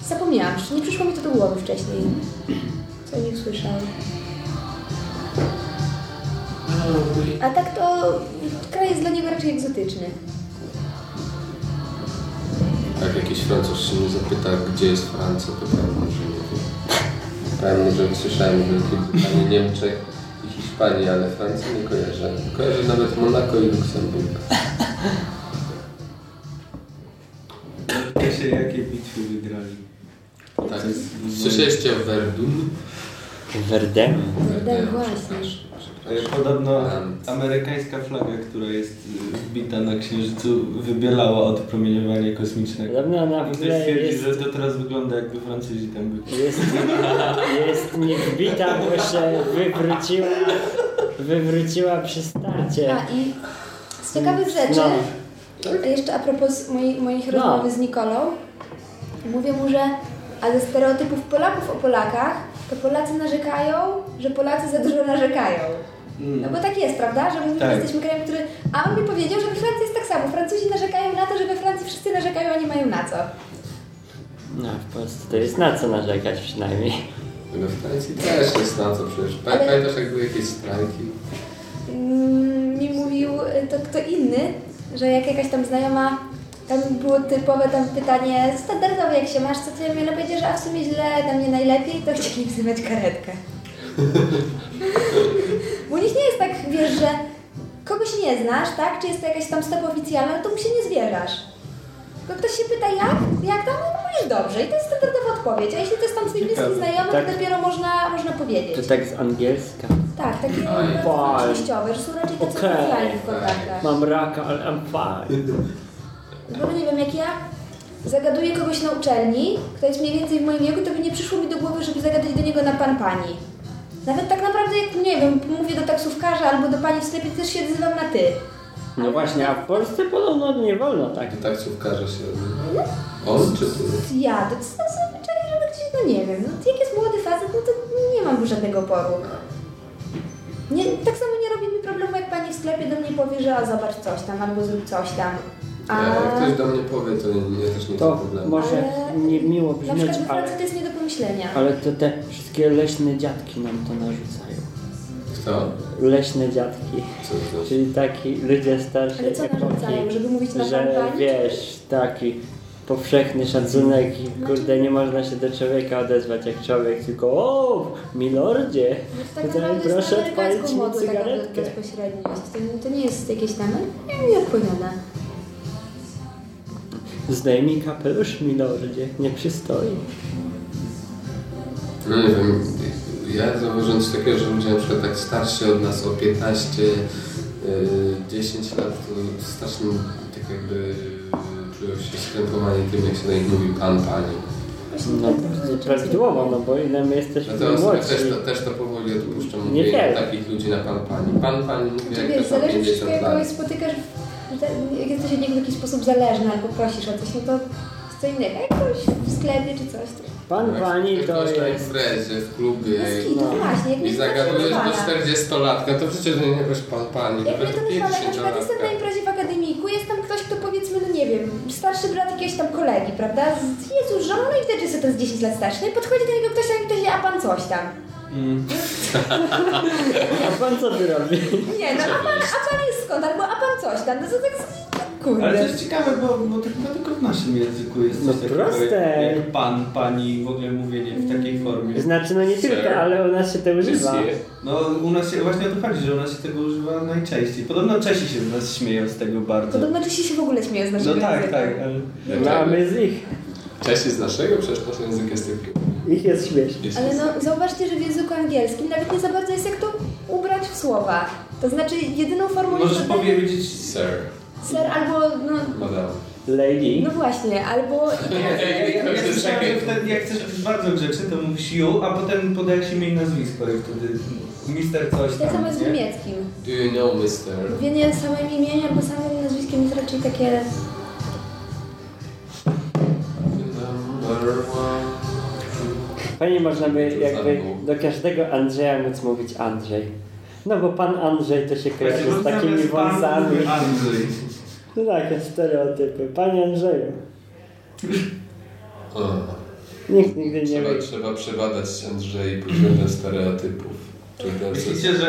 zapomniałam, nie przyszło mi to do głowy wcześniej. Co o nich słyszałam. A tak to kraj jest dla niego raczej egzotyczny. Jak jakiś Francuz się mnie zapyta, gdzie jest Francja, to pewnie, że nie wiem. Pewnie, że słyszałem Wielkiej Brytanii, Niemczech i Hiszpanii, ale Francji nie kojarzę. Kojarzę nawet Monako i Luksemburg. Wiecie, jakie bitwy wygrali? Tak. Słyszeliście o Verdun? Verdun? Verdun, właśnie. Podobno amerykańska flaga, która jest e, wbita na Księżycu, wybielała od promieniowania kosmicznego. Podobno ona w I ktoś twierdzi, jest- że to teraz wygląda jakby Francuzi tam byli. Jest, jest niewbita, bo się wywróciła, wywróciła przy starcie. A i z ciekawych rzeczy, No. jeszcze a propos mojej, moich No. rozmowy z Nikolą, mówię mu, że a ze stereotypów Polaków o Polakach, to Polacy narzekają, że Polacy za dużo narzekają. No bo tak jest, prawda? Że my Tak. jesteśmy krajem, który... A on mi powiedział, że we Francji jest tak samo. Francuzi narzekają na to, że we Francji wszyscy narzekają, a nie mają na co. No, w Polsce to jest na co narzekać przynajmniej. We Francji też jest na co przecież. Pamiętasz, jak były jakieś strajki? Mm, mi mówił y, to kto inny, że jak jakaś tam znajoma, tam było typowe tam pytanie standardowe, jak się masz, co ty? Ja powiedział, że a w sumie źle, tam nie najlepiej, to chcieli wzywać karetkę. Nich nie jest tak, wiesz, że kogoś nie znasz, tak? Czy jest to jakaś tam stop oficjalna, no to mu się nie zwierzasz. Tylko ktoś się pyta jak? Jak tam? No mówisz dobrze i to jest standardowa odpowiedź. A jeśli to jest tam twój bliski znajomy, Tak. to dopiero można, można powiedzieć. To tak z angielska. Tak, takie I'm bardzo fine. częściowe, że są raczej tacy Okej. oficjalni w kontaktach. Mam raka, ale I'm fine. Bo nie wiem, jak ja zagaduję kogoś na uczelni, kto jest mniej więcej w moim wieku, to by nie przyszło mi do głowy, żeby zagadać do niego na pan pani. Nawet tak naprawdę, jak nie wiem, mówię do taksówkarza albo do pani w sklepie, też się odzywam na ty. No właśnie, a w Polsce podobno nie wolno tak. Do taksówkarza się odbywa. On czy ty? Ja, to jest zazwyczaj, żeby gdzieś, no nie wiem, no jak jest młody facet, no to nie mam żadnego oporu. Nie, tak samo nie robi mi problemu, jak pani w sklepie do mnie powie, że a zobacz coś tam, albo zrób coś tam. A... Jak ktoś do mnie powie, to nie, nie też nie To ma problemu. może nie miło Na brzmieć, przykład we ale, to jest nie do pomyślenia. ale to te wszystkie leśne dziadki nam to narzucają. Kto? Leśne dziadki. Co to znaczy? Czyli taki ludzie starsi Ale co narzucają? Żeby mówić na że kampanii? wiesz, taki powszechny szacunek i kurde nie można się do człowieka odezwać jak człowiek, tylko o, milordzie, Tak tutaj proszę na odpalić mi taka cygaretkę. bezpośredniość. To, to nie jest jakieś tam... Nie mi odpowiada. Zdejmij kapelusz, milordzie, nie przystoi. No nie wiem, ja zauważyłem coś takiego, że ludzie na przykład tak starsi od nas o 15, yy, 10 lat, to strasznie tak jakby yy, czują się skrępowani tym, jak się do nich mówi pan, pani. No, prawidłowo, no bo ile my jesteśmy teraz młodsi. też to, też to powoli odpuszczam, Nie mówię takich ludzi na pan, pani. Pan, pani mówi Czy jak ktoś ma zależy wszystko 50 jak spotykasz, że- jak jesteś od niego w jakiś sposób zależny albo prosisz o coś, no to jest co innego. Jak ktoś w sklepie czy coś, to... Pan, pani Jak to ktoś na jest... imprezie, w klubie No właśnie, jak i zagadujesz do pana. 40-latka, to przecież nie jakoś pan, pani, Jak mnie nawet to wyszło, jak na przykład jestem na 50-latka. imprezie w akademiku, jest tam ktoś, kto powiedzmy, no nie wiem, starszy brat jakiegoś tam kolegi, prawda? Z- Jest już żoną, no i wtedy jest ten z 10 lat starszy. No i podchodzi do niego ktoś tam i ktoś, a pan coś tam. A pan co ty robi? Nie, no a pan, a pan jest skąd? Albo a pan coś tam. No to tak, kurde. Ale to jest ciekawe, bo, bo to chyba tylko w naszym języku jest No coś takiego proste. jak, jak pan, pani, w ogóle mówienie w takiej formie. Znaczy, no nie tylko, ale u nas się to używa. No u nas się właśnie o to chodzi, że u nas się tego używa najczęściej. Podobno Czesi się z nas śmieją z tego bardzo. Podobno Czesi się w ogóle śmieją z naszego No tak, języka. tak, ale... No a my z ich. Czesi z naszego? Przecież nasz język jest taki... Ich jest śmieszny. Ale no zauważcie, że w języku angielskim nawet nie za bardzo jest jak to ubrać w słowa. To znaczy jedyną formą Możesz jest powiedzieć Sir. ser albo no. Lady. no właśnie, albo Ja, ja słyszałem, że wtedy jak chcesz być bardzo grzeczny, to mówisz you, a potem podajesz imię i nazwisko i wtedy mister coś tak samo tam, jest w niemieckim. Do you know, mister? Mówienie samym imieniem albo samym nazwiskiem jest raczej takie Number one. Fajnie można by jakby do każdego Andrzeja móc mówić Andrzej. No bo pan Andrzej to się kojarzy z takimi wąsami. Andrzej. No takie stereotypy. Panie Andrzeju. O. Nikt nigdy nie Trzeba, wie. trzeba przebadać Andrzej względem stereotypów. To Myślicie, że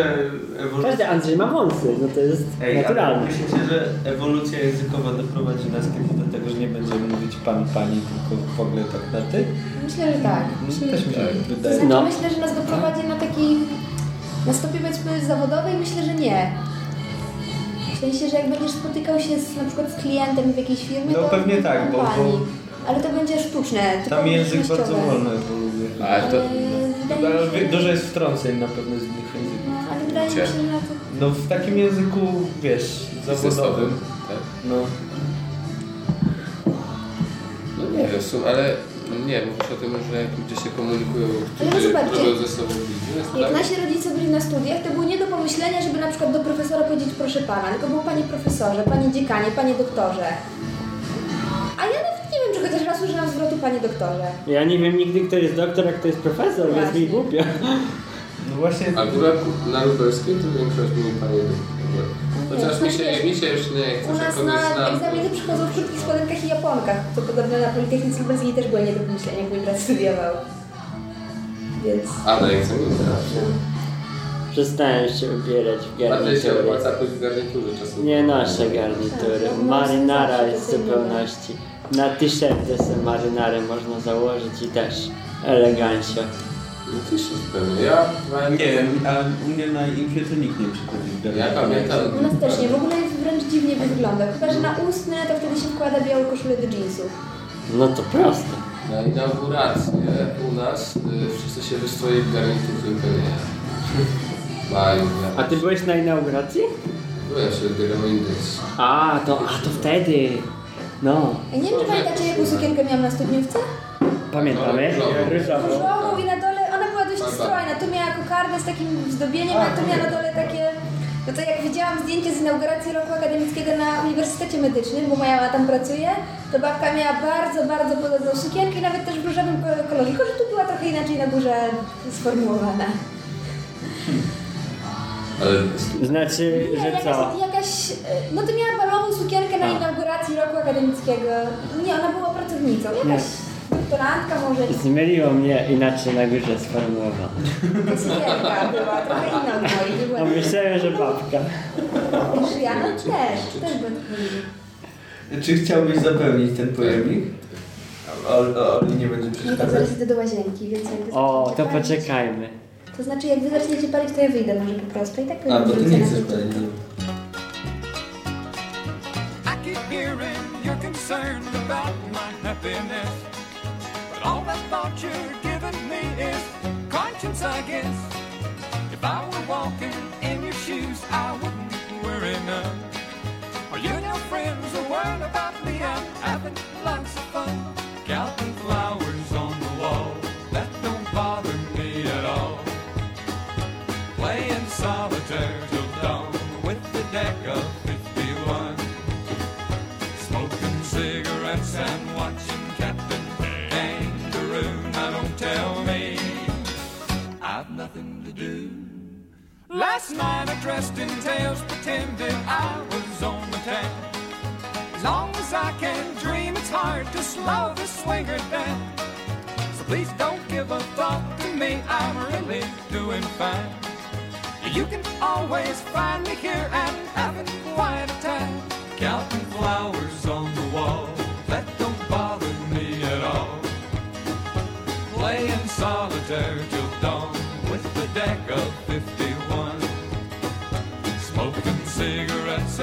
ewolucja... Każdy Andrzej ma wąsy, no to jest Ej, ale naturalne. myślicie, że ewolucja językowa doprowadzi nas kiedyś do tego, że nie będziemy mówić pan, pani, tylko w ogóle tak na ty? Myślę, że tak. Myślę, Też mi się tak To wydaje. znaczy myślę, że nas doprowadzi na taki na stopie powiedzmy zawodowej, myślę, że nie. W sensie, że jak będziesz spotykał się z, na przykład z klientem w jakiejś firmie, No to pewnie tak, bo- pani. bo- Ale to będzie sztuczne, Tam język bardzo wolno ewoluuje. A, to... Wydaje mi Ale się, dużo jest wtrąceń na pewno z innych języków. no, ale wydaje mi się, że na to... No w takim języku, wiesz, zawodowym. Tak? No. No nie wiem, ale nie, mówisz o tym, że ludzie się komunikują, którzy zobaczcie, robią ze sobą biznes, Jak tak? nasi rodzice byli na studiach, to było nie do pomyślenia, żeby na przykład do profesora powiedzieć proszę pana, tylko było panie profesorze, panie dziekanie, panie doktorze. A ja nawet czy chociaż raz użyłam zwrotu panie doktorze. Ja nie wiem nigdy kto jest doktor, a kto jest profesor, więc mi głupio. No właśnie, Akurat na lubelskiej to większość mówi panie doktorze. Chociaż mi się, mi się już nie chce, U nas na znam. egzaminy przychodzą w krótkich spodenkach i japonkach, co podobno na Politechnice Lubelskiej też było nie do pomyślenia, jak mój brat studiował. Więc... A na egzaminie teraz. Przestałem się ubierać w się garnitury. opłaca pójść w garniturze czasem. Nie noszę garnitury. Tak, no, Marynara zawsze jest w to zupełności. Na sobie marynarę można założyć i też elegancio. No ty się pewnie. Ja nie wiem, a u mnie na imfie to nikt nie przychodzi w Ja pamiętam. U nas też nie, w ogóle jest wręcz dziwnie wygląda. Chyba, że na ustne to wtedy się wkłada białą koszulę do jeansów. No to proste. Na inaugurację u nas y, wszyscy się wystroili w garnitur, tylko nie. Maju, A ty byłeś na inauguracji? Byłem się wybierał indeks. A, to, a to wtedy. No, Ja nie wiem, czy pamiętacie, jaką sukienkę miałam na studniówce? pamiętamy. Różową. I na dole, ona była dość strojna. Tu miała kokardę z takim zdobieniem, a tu miała na dole takie... No to jak widziałam zdjęcie z inauguracji roku akademickiego na Uniwersytecie Medycznym, bo moja mama tam pracuje, to babka miała bardzo, bardzo podobną sukienkę i nawet też w różowym kolorze, tylko że tu była trochę inaczej na górze sformułowana. Ale Znaczy, że jakaś, co? jakaś, e, no to miała balową sukienkę na inauguracji roku akademickiego. Nie, ona była pracownicą. Jakaś doktorantka może. Zmyliło mnie inaczej na górze sformułowane. Ta sukienka była trochę inna od mojej. Była A myślałem, że babka. niż ja, no też, też będę. Czy chciałbyś zapełnić ten pojemnik? A Ol- a Oli nie będzie No to przeszkadzać? zaraz idę do łazienki, więc jak wy O, to palić- poczekajmy. To znaczy, jak wy zaczniecie palić, to ja wyjdę może po prostu. I tak A, bo ty nie chcesz palić. Concerned about my happiness. But all that thought you're giving me is conscience, I guess. If I were walking in your shoes, I wouldn't worry none. Are you and your friends are about me? I'm Last night I dressed in tails, pretended I was on the town. As long as I can dream, it's hard to slow the swinger down. So please don't give a thought to me, I'm really doing fine. You can always find me here and having quite a time. Counting flowers on the wall, that don't bother me at all. Playing solitaire till dawn with the deck of 51.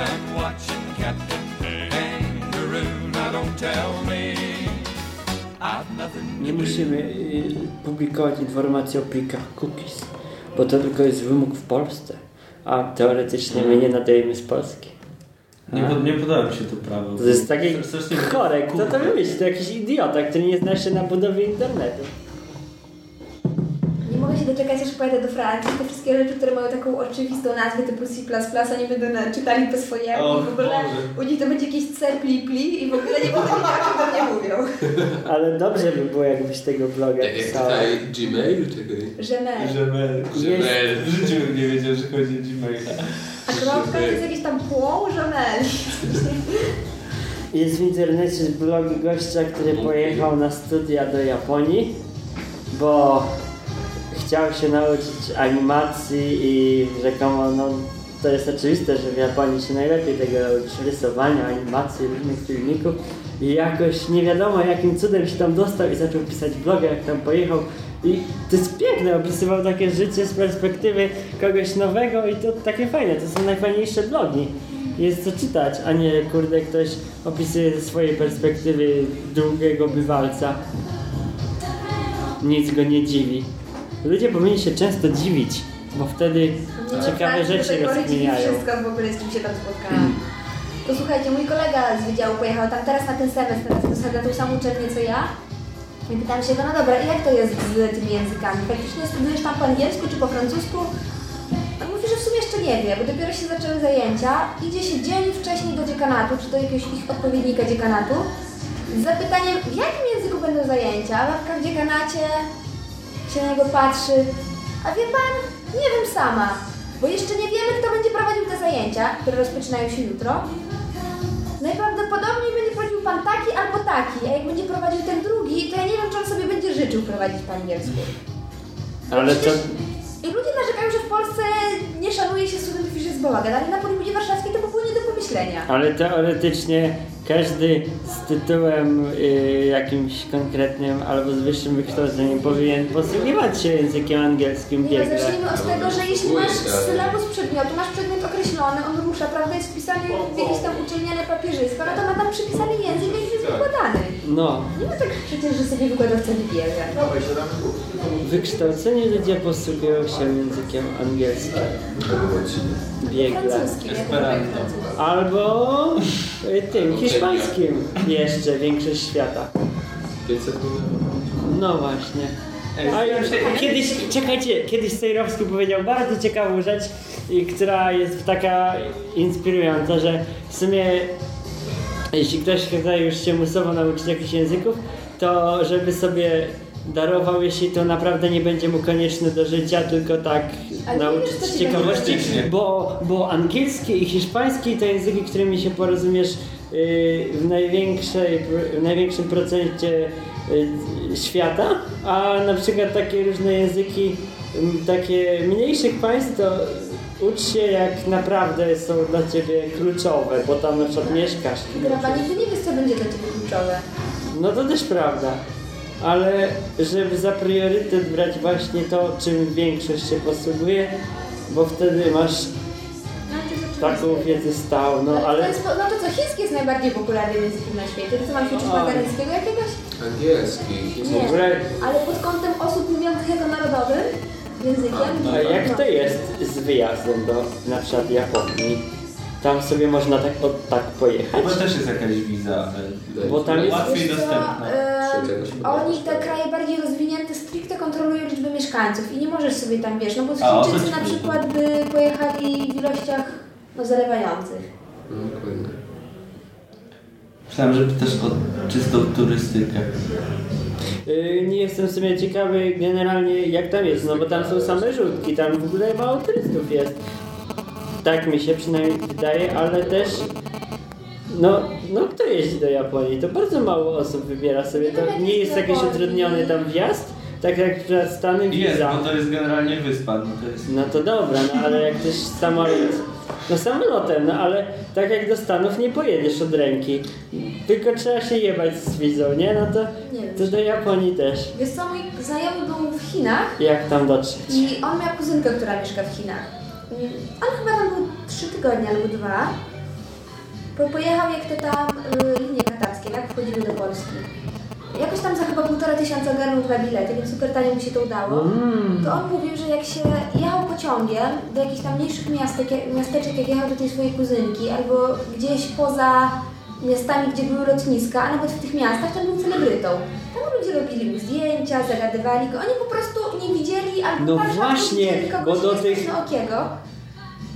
and watching Captain Kangaroo. Now don't tell me Nie musimy y, publikować informacji o plikach cookies, bo to tylko jest wymóg w Polsce, a teoretycznie my nie nadajemy z Polski. Nie, pod- nie podoba mi się to prawo. To jest taki chore, kto to wymyślił? To jakiś idiota, który nie zna się na budowie internetu. Doczekać, aż pojadę do Francji. Te wszystkie rzeczy, które mają taką oczywistą nazwę typu C++, oni będą na- czytali po swojemu O i w ogóle Boże. u nich to będzie jakiś C i w ogóle nie będę wiedziała, o czym do mnie mówią. Ale dobrze by było, jakbyś tego bloga Jak, jak pisała. tutaj Gmail, czekaj. Żemer. Gmail. Gmail. W życiu bym nie wiedział, że chodzi o Gmaila. A kropka jest jakiś tam płą żemel. Jest w internecie blog gościa, który pojechał na studia do Japonii, bo chciał się nauczyć animacji i rzekomo, no to jest oczywiste, że w Japonii się najlepiej tego nauczyć, rysowania, animacji, różnych filmików i jakoś nie wiadomo jakim cudem się tam dostał i zaczął pisać bloga, jak tam pojechał i to jest piękne, opisywał takie życie z perspektywy kogoś nowego i to takie fajne, to są najfajniejsze blogi. Jest co czytać, a nie kurde ktoś opisuje ze swojej perspektywy drugiego bywalca. Nic go nie dziwi. Ludzie powinni się często dziwić, bo wtedy ciekawe rzeczy rozkminiają. wszystko w ogóle, z czym się tam spotkałam. To słuchajcie, mój kolega z wydziału pojechał tam teraz na ten semestr, teraz na tą samą uczelnię co ja. I pytam się go, no dobra, i jak to jest z tymi językami? Faktycznie studiujesz tam po angielsku czy po francusku? On mówi, że w sumie jeszcze nie wie, bo dopiero się zaczęły zajęcia. Idzie się dzień wcześniej do dziekanatu, czy do jakiegoś ich odpowiednika dziekanatu, z zapytaniem, w jakim języku będą zajęcia? A babka w dziekanacie się na niego patrzy. A wie pan, nie wiem sama, bo jeszcze nie wiemy, kto będzie prowadził te zajęcia, które rozpoczynają się jutro. Najprawdopodobniej będzie prowadził pan taki albo taki, a jak będzie prowadził ten drugi, to ja nie wiem, czy on sobie będzie życzył prowadzić po angielsku. Ale to, I ludzie narzekają, że w Polsce nie szanuje się studentów i że jest bałagan, ale na Poligodzie Warszawskiej to by było nie do pomyślenia. ale teoretycznie każdy z tytułem y, jakimś konkretnym albo z wyższym wykształceniem powinien posługiwać się językiem angielskim Nie, no, biegle. zacznijmy od tego, że jeśli masz ale- sylabus przedmiotu, masz przedmiot określony, on rusza, prawda, jest wpisany w jakieś tam uczelniane papierzysko, no to ma tam przypisany język, więc jest wykładany. No, Nie ma tak przecież, że sobie wykładowca wybierze. wykształceni ludzie posługują się językiem angielskim. Biegle. Francuski, Esperanto. Albo tym, hiszpańskim jeszcze większość świata. 500 milionów. No właśnie. A już kiedyś, czekajcie, kiedyś Sejrowski powiedział bardzo ciekawą rzecz, i która jest taka inspirująca, że w sumie jeśli ktoś chce już się musowo nauczyć jakichś języków, to żeby sobie darował, jeśli to naprawdę nie będzie mu konieczne do życia, tylko tak Ale nauczyć wiesz, ciekawości, bo, bo angielski i hiszpański to języki, którymi się porozumiesz yy, w, największej, w największym procencie yy, świata, a na przykład takie różne języki takie mniejszych państw to ucz się jak naprawdę są dla ciebie kluczowe, bo tam na przykład mieszkasz. Graba, nigdy nie wiesz, co będzie dla Ciebie kluczowe. No to też prawda. Ale żeby za priorytet brać właśnie to, czym większość się posługuje, bo wtedy masz to taką wiedzę stał, no To ale... jest, no to co, chiński jest najbardziej popularnym językiem na świecie. To co mam się uczyć mandaryńskiego jakiegoś? Angielski, chiński. Nie, ale pod kątem osób mówiących jako narodowym językiem. A jak to jest z wyjazdem do na przykład Japonii? Tam sobie można tak, o, tak pojechać? Chyba też jest jakaś wiza, Bo tam jest- łatwiej dostępna. e, oni, te kraje bardziej rozwinięte, stricte kontrolują liczbę mieszkańców i nie możesz sobie tam, wiesz, no bo A, o to Chińczycy ci na chodzi. przykład by pojechali w ilościach no, zalewających. No, dokładnie. Myślałem, że pytasz o czystą turystykę. Yy, nie jestem w sumie ciekawy generalnie jak tam jest, no bo tam są same żółtki, tam w ogóle mało turystów jest. Tak mi się przynajmniej wydaje, ale też no, no kto jeździ do Japonii? To bardzo mało osób wybiera sobie, to nie jest jakiś utrudniony tam wjazd, tak jak przed Stany Jest, wiza. bo to jest generalnie wyspa, no to jest... No to dobra, no ale jak też samolot, no samolotem, no ale tak jak do Stanów nie pojedziesz od ręki, tylko trzeba się jebać z wizą, nie? No to, Nie to do Japonii też. Wiesz co, mój znajomy był w Chinach Jak tam dotrzeć? i on miał kuzynkę, która mieszka w Chinach. On chyba tam był 3 tygodnie albo dwa. Po, pojechał jak to tam y, linie katarskie, tak? Wchodziły do Polski. Jakoś tam za chyba półtora tysiąca ogarnął dwa bilety, więc super tanie mu się to udało. Mm. To on mówił, że jak się jechał pociągiem do jakichś tam mniejszych miastek, miasteczek, jak jechał do tej swojej kuzynki, albo gdzieś poza miastami, gdzie były lotniska, a nawet w tych miastach, to był celebrytą. Tam ludzie robili mu zdjęcia, zagadywali go. Oni po prostu nie widzieli albo No właśnie, nie widzieli kogoś bo do tych- okiego.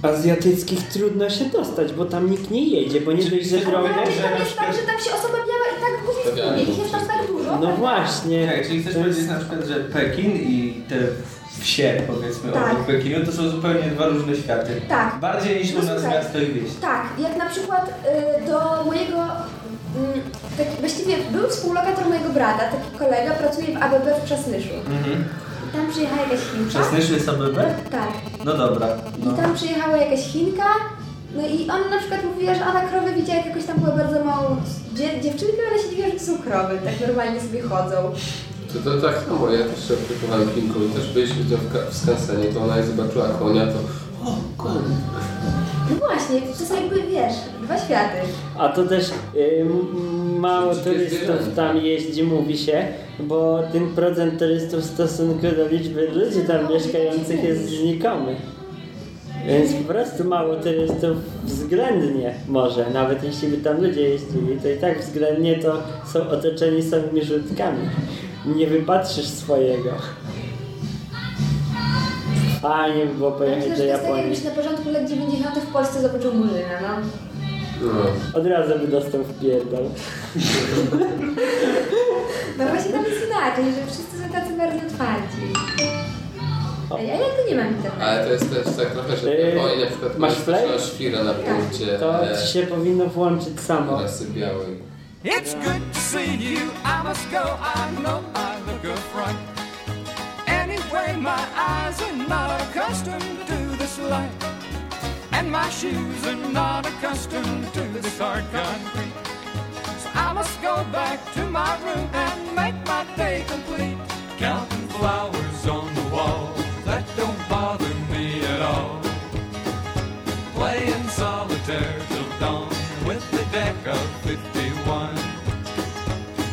Azjatyckich trudno się dostać, bo tam nikt nie jedzie, bo nie dość, że drogę. Ale tam jest tak, że tam się osoba biała i tak w tłumie. Ich jest tam tak dużo. No właśnie. Tak, czyli chcesz powiedzieć na przykład, że Pekin i te wsie, powiedzmy, Tak. obok Pekinu, to są zupełnie dwa różne światy. Tak. Bardziej niż u No nas słuchaj, miasto i wieś. Tak, jak na przykład y, do mojego. Mm, tak, właściwie był współlokator mojego brata, taki kolega, pracuje w ABB w Przasnyszu. Mhm. Tam przyjechała jakaś Chinka. Przesnyszły jest ABB? Tak. No dobra. No. I tam przyjechała jakaś Chinka. No i on na przykład mówiła, że ona krowy widziała, jak jakoś tam była bardzo małą dzie dziewczynką, ale się dziwiła, że to są krowy, tak normalnie sobie chodzą. To, to tak samo, ja też się opiekowałem Chinką i też byliśmy w, Ka- w Skansenie, to ona jak zobaczyła konia, to o, koń. No właśnie, to jakby, wiesz, dwa światy. A to też y, m- mało turystów tam jeździ, mówi się, bo ten procent turystów w stosunku do liczby ludzi tam mieszkających jest znikomy. Więc po prostu mało turystów względnie może, nawet jeśli by tam ludzie jeździli, to i tak względnie to są otoczeni samymi żółtkami. Nie wypatrzysz swojego. Fajnie by było pojechać do tak, Japonii. jakbyś na początku lat 90. w Polsce zobaczył Murzyna, no. No. Od razu by dostał w pierdol. No właśnie tam jest inaczej, że wszyscy są tacy bardzo otwarci. A ja jak to nie mam internetu? Ale to jest też tak trochę, że Yy, na przykład masz play? świra na punkcie To e, ci się powinno włączyć samo. białej. It's good to see you. I must go. I know I look a fright. Anyway, my eyes are not accustomed to this light, and my shoes are not accustomed to this hard concrete. So I must go back to my room and make my day complete. Counting flowers on the wall that don't bother me at all. Playing solitaire till dawn with the deck of 51.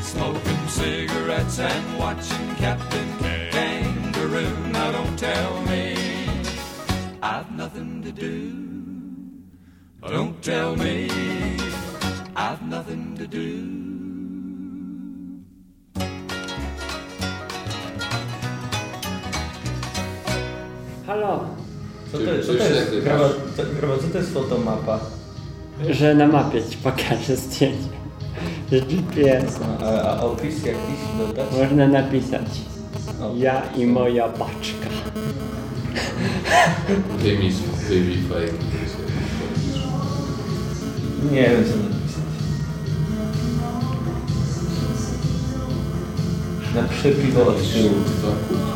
Smoking cigarettes and watching Captain Kangaroo. Now don't tell me I've nothing to do. Don't tell me I've nothing to do. Halo, Co to, co to jest? Grawa, co, grawa, co to jest fotomapa? że na mapie ci pokażę zdjęcie. Że GPS. A, a opis jakiś dodać? Można napisać. Ja i moja paczka. Wymis, wywifaj. Nie wiem co napisać. Na przepiwo od tyłu. Dwa kufle.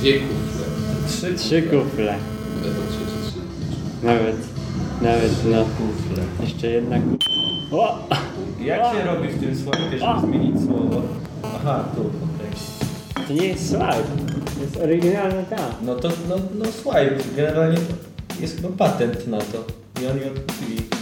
Dwie kufle. Trzy, Trzy kufle. Będą trzecie trzy. Nawet, nawet no. kufle. Jeszcze jedna kufla. O! Jak się robi w tym słowie, żeby zmienić słowo? Aha, tu. To nie jest slide. To jest oryginalna ta. No to no, no slide. Generalnie jest chyba patent na to. I oni odkupili.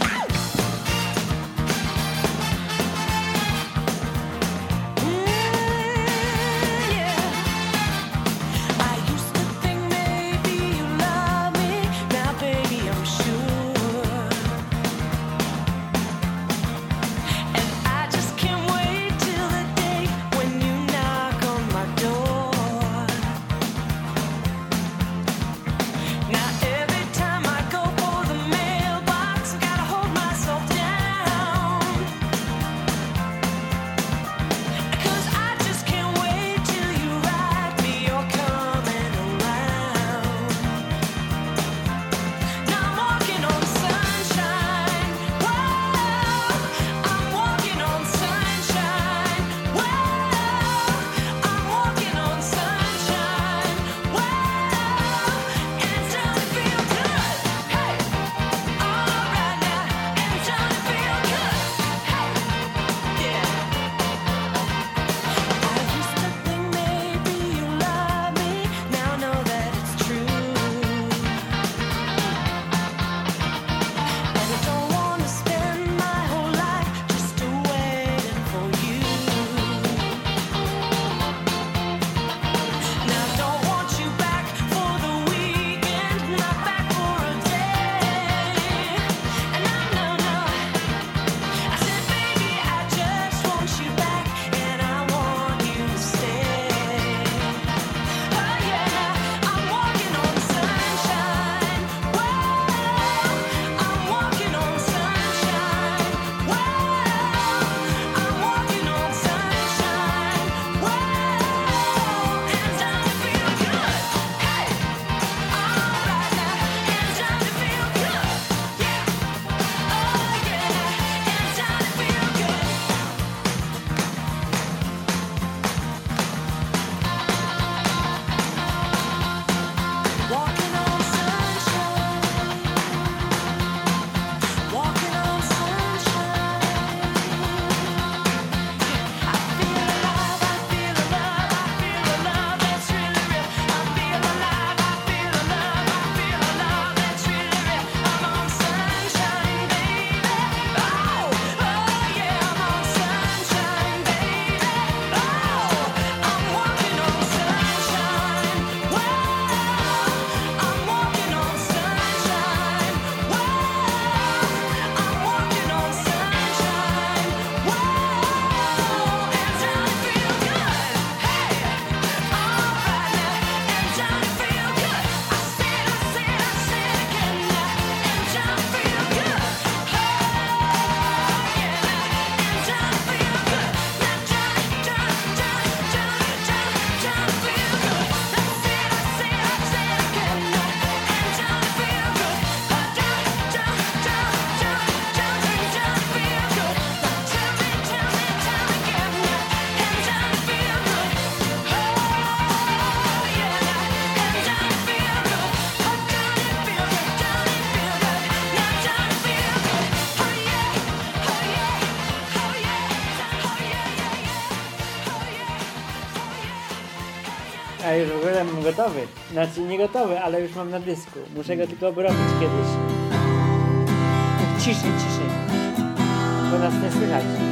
A już w ogóle mam gotowy. Znaczy nie gotowy, ale już mam na dysku. Muszę go tylko obrobić kiedyś. Ciszej, ciszej. Bo nas nie słychać.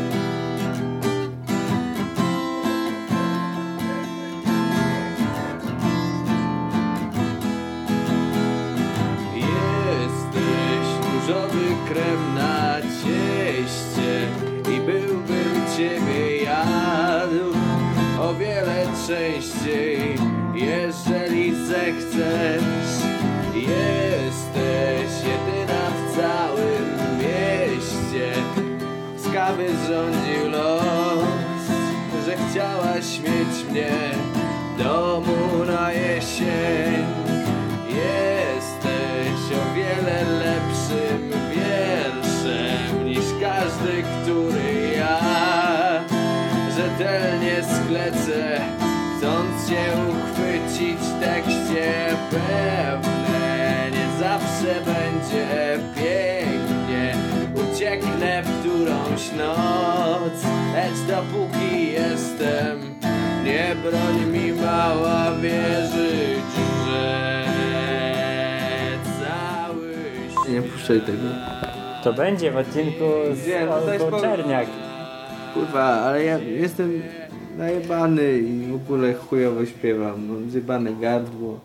dopóki jestem Nie broń mi mała wierzyć, że cały świat Nie puszczaj tego. To będzie w odcinku z Wiem, daj no Olgą spokój. Czerniak. Kurwa, ale ja jestem najebany i w ogóle chujowo śpiewam. Mam zjebane gardło.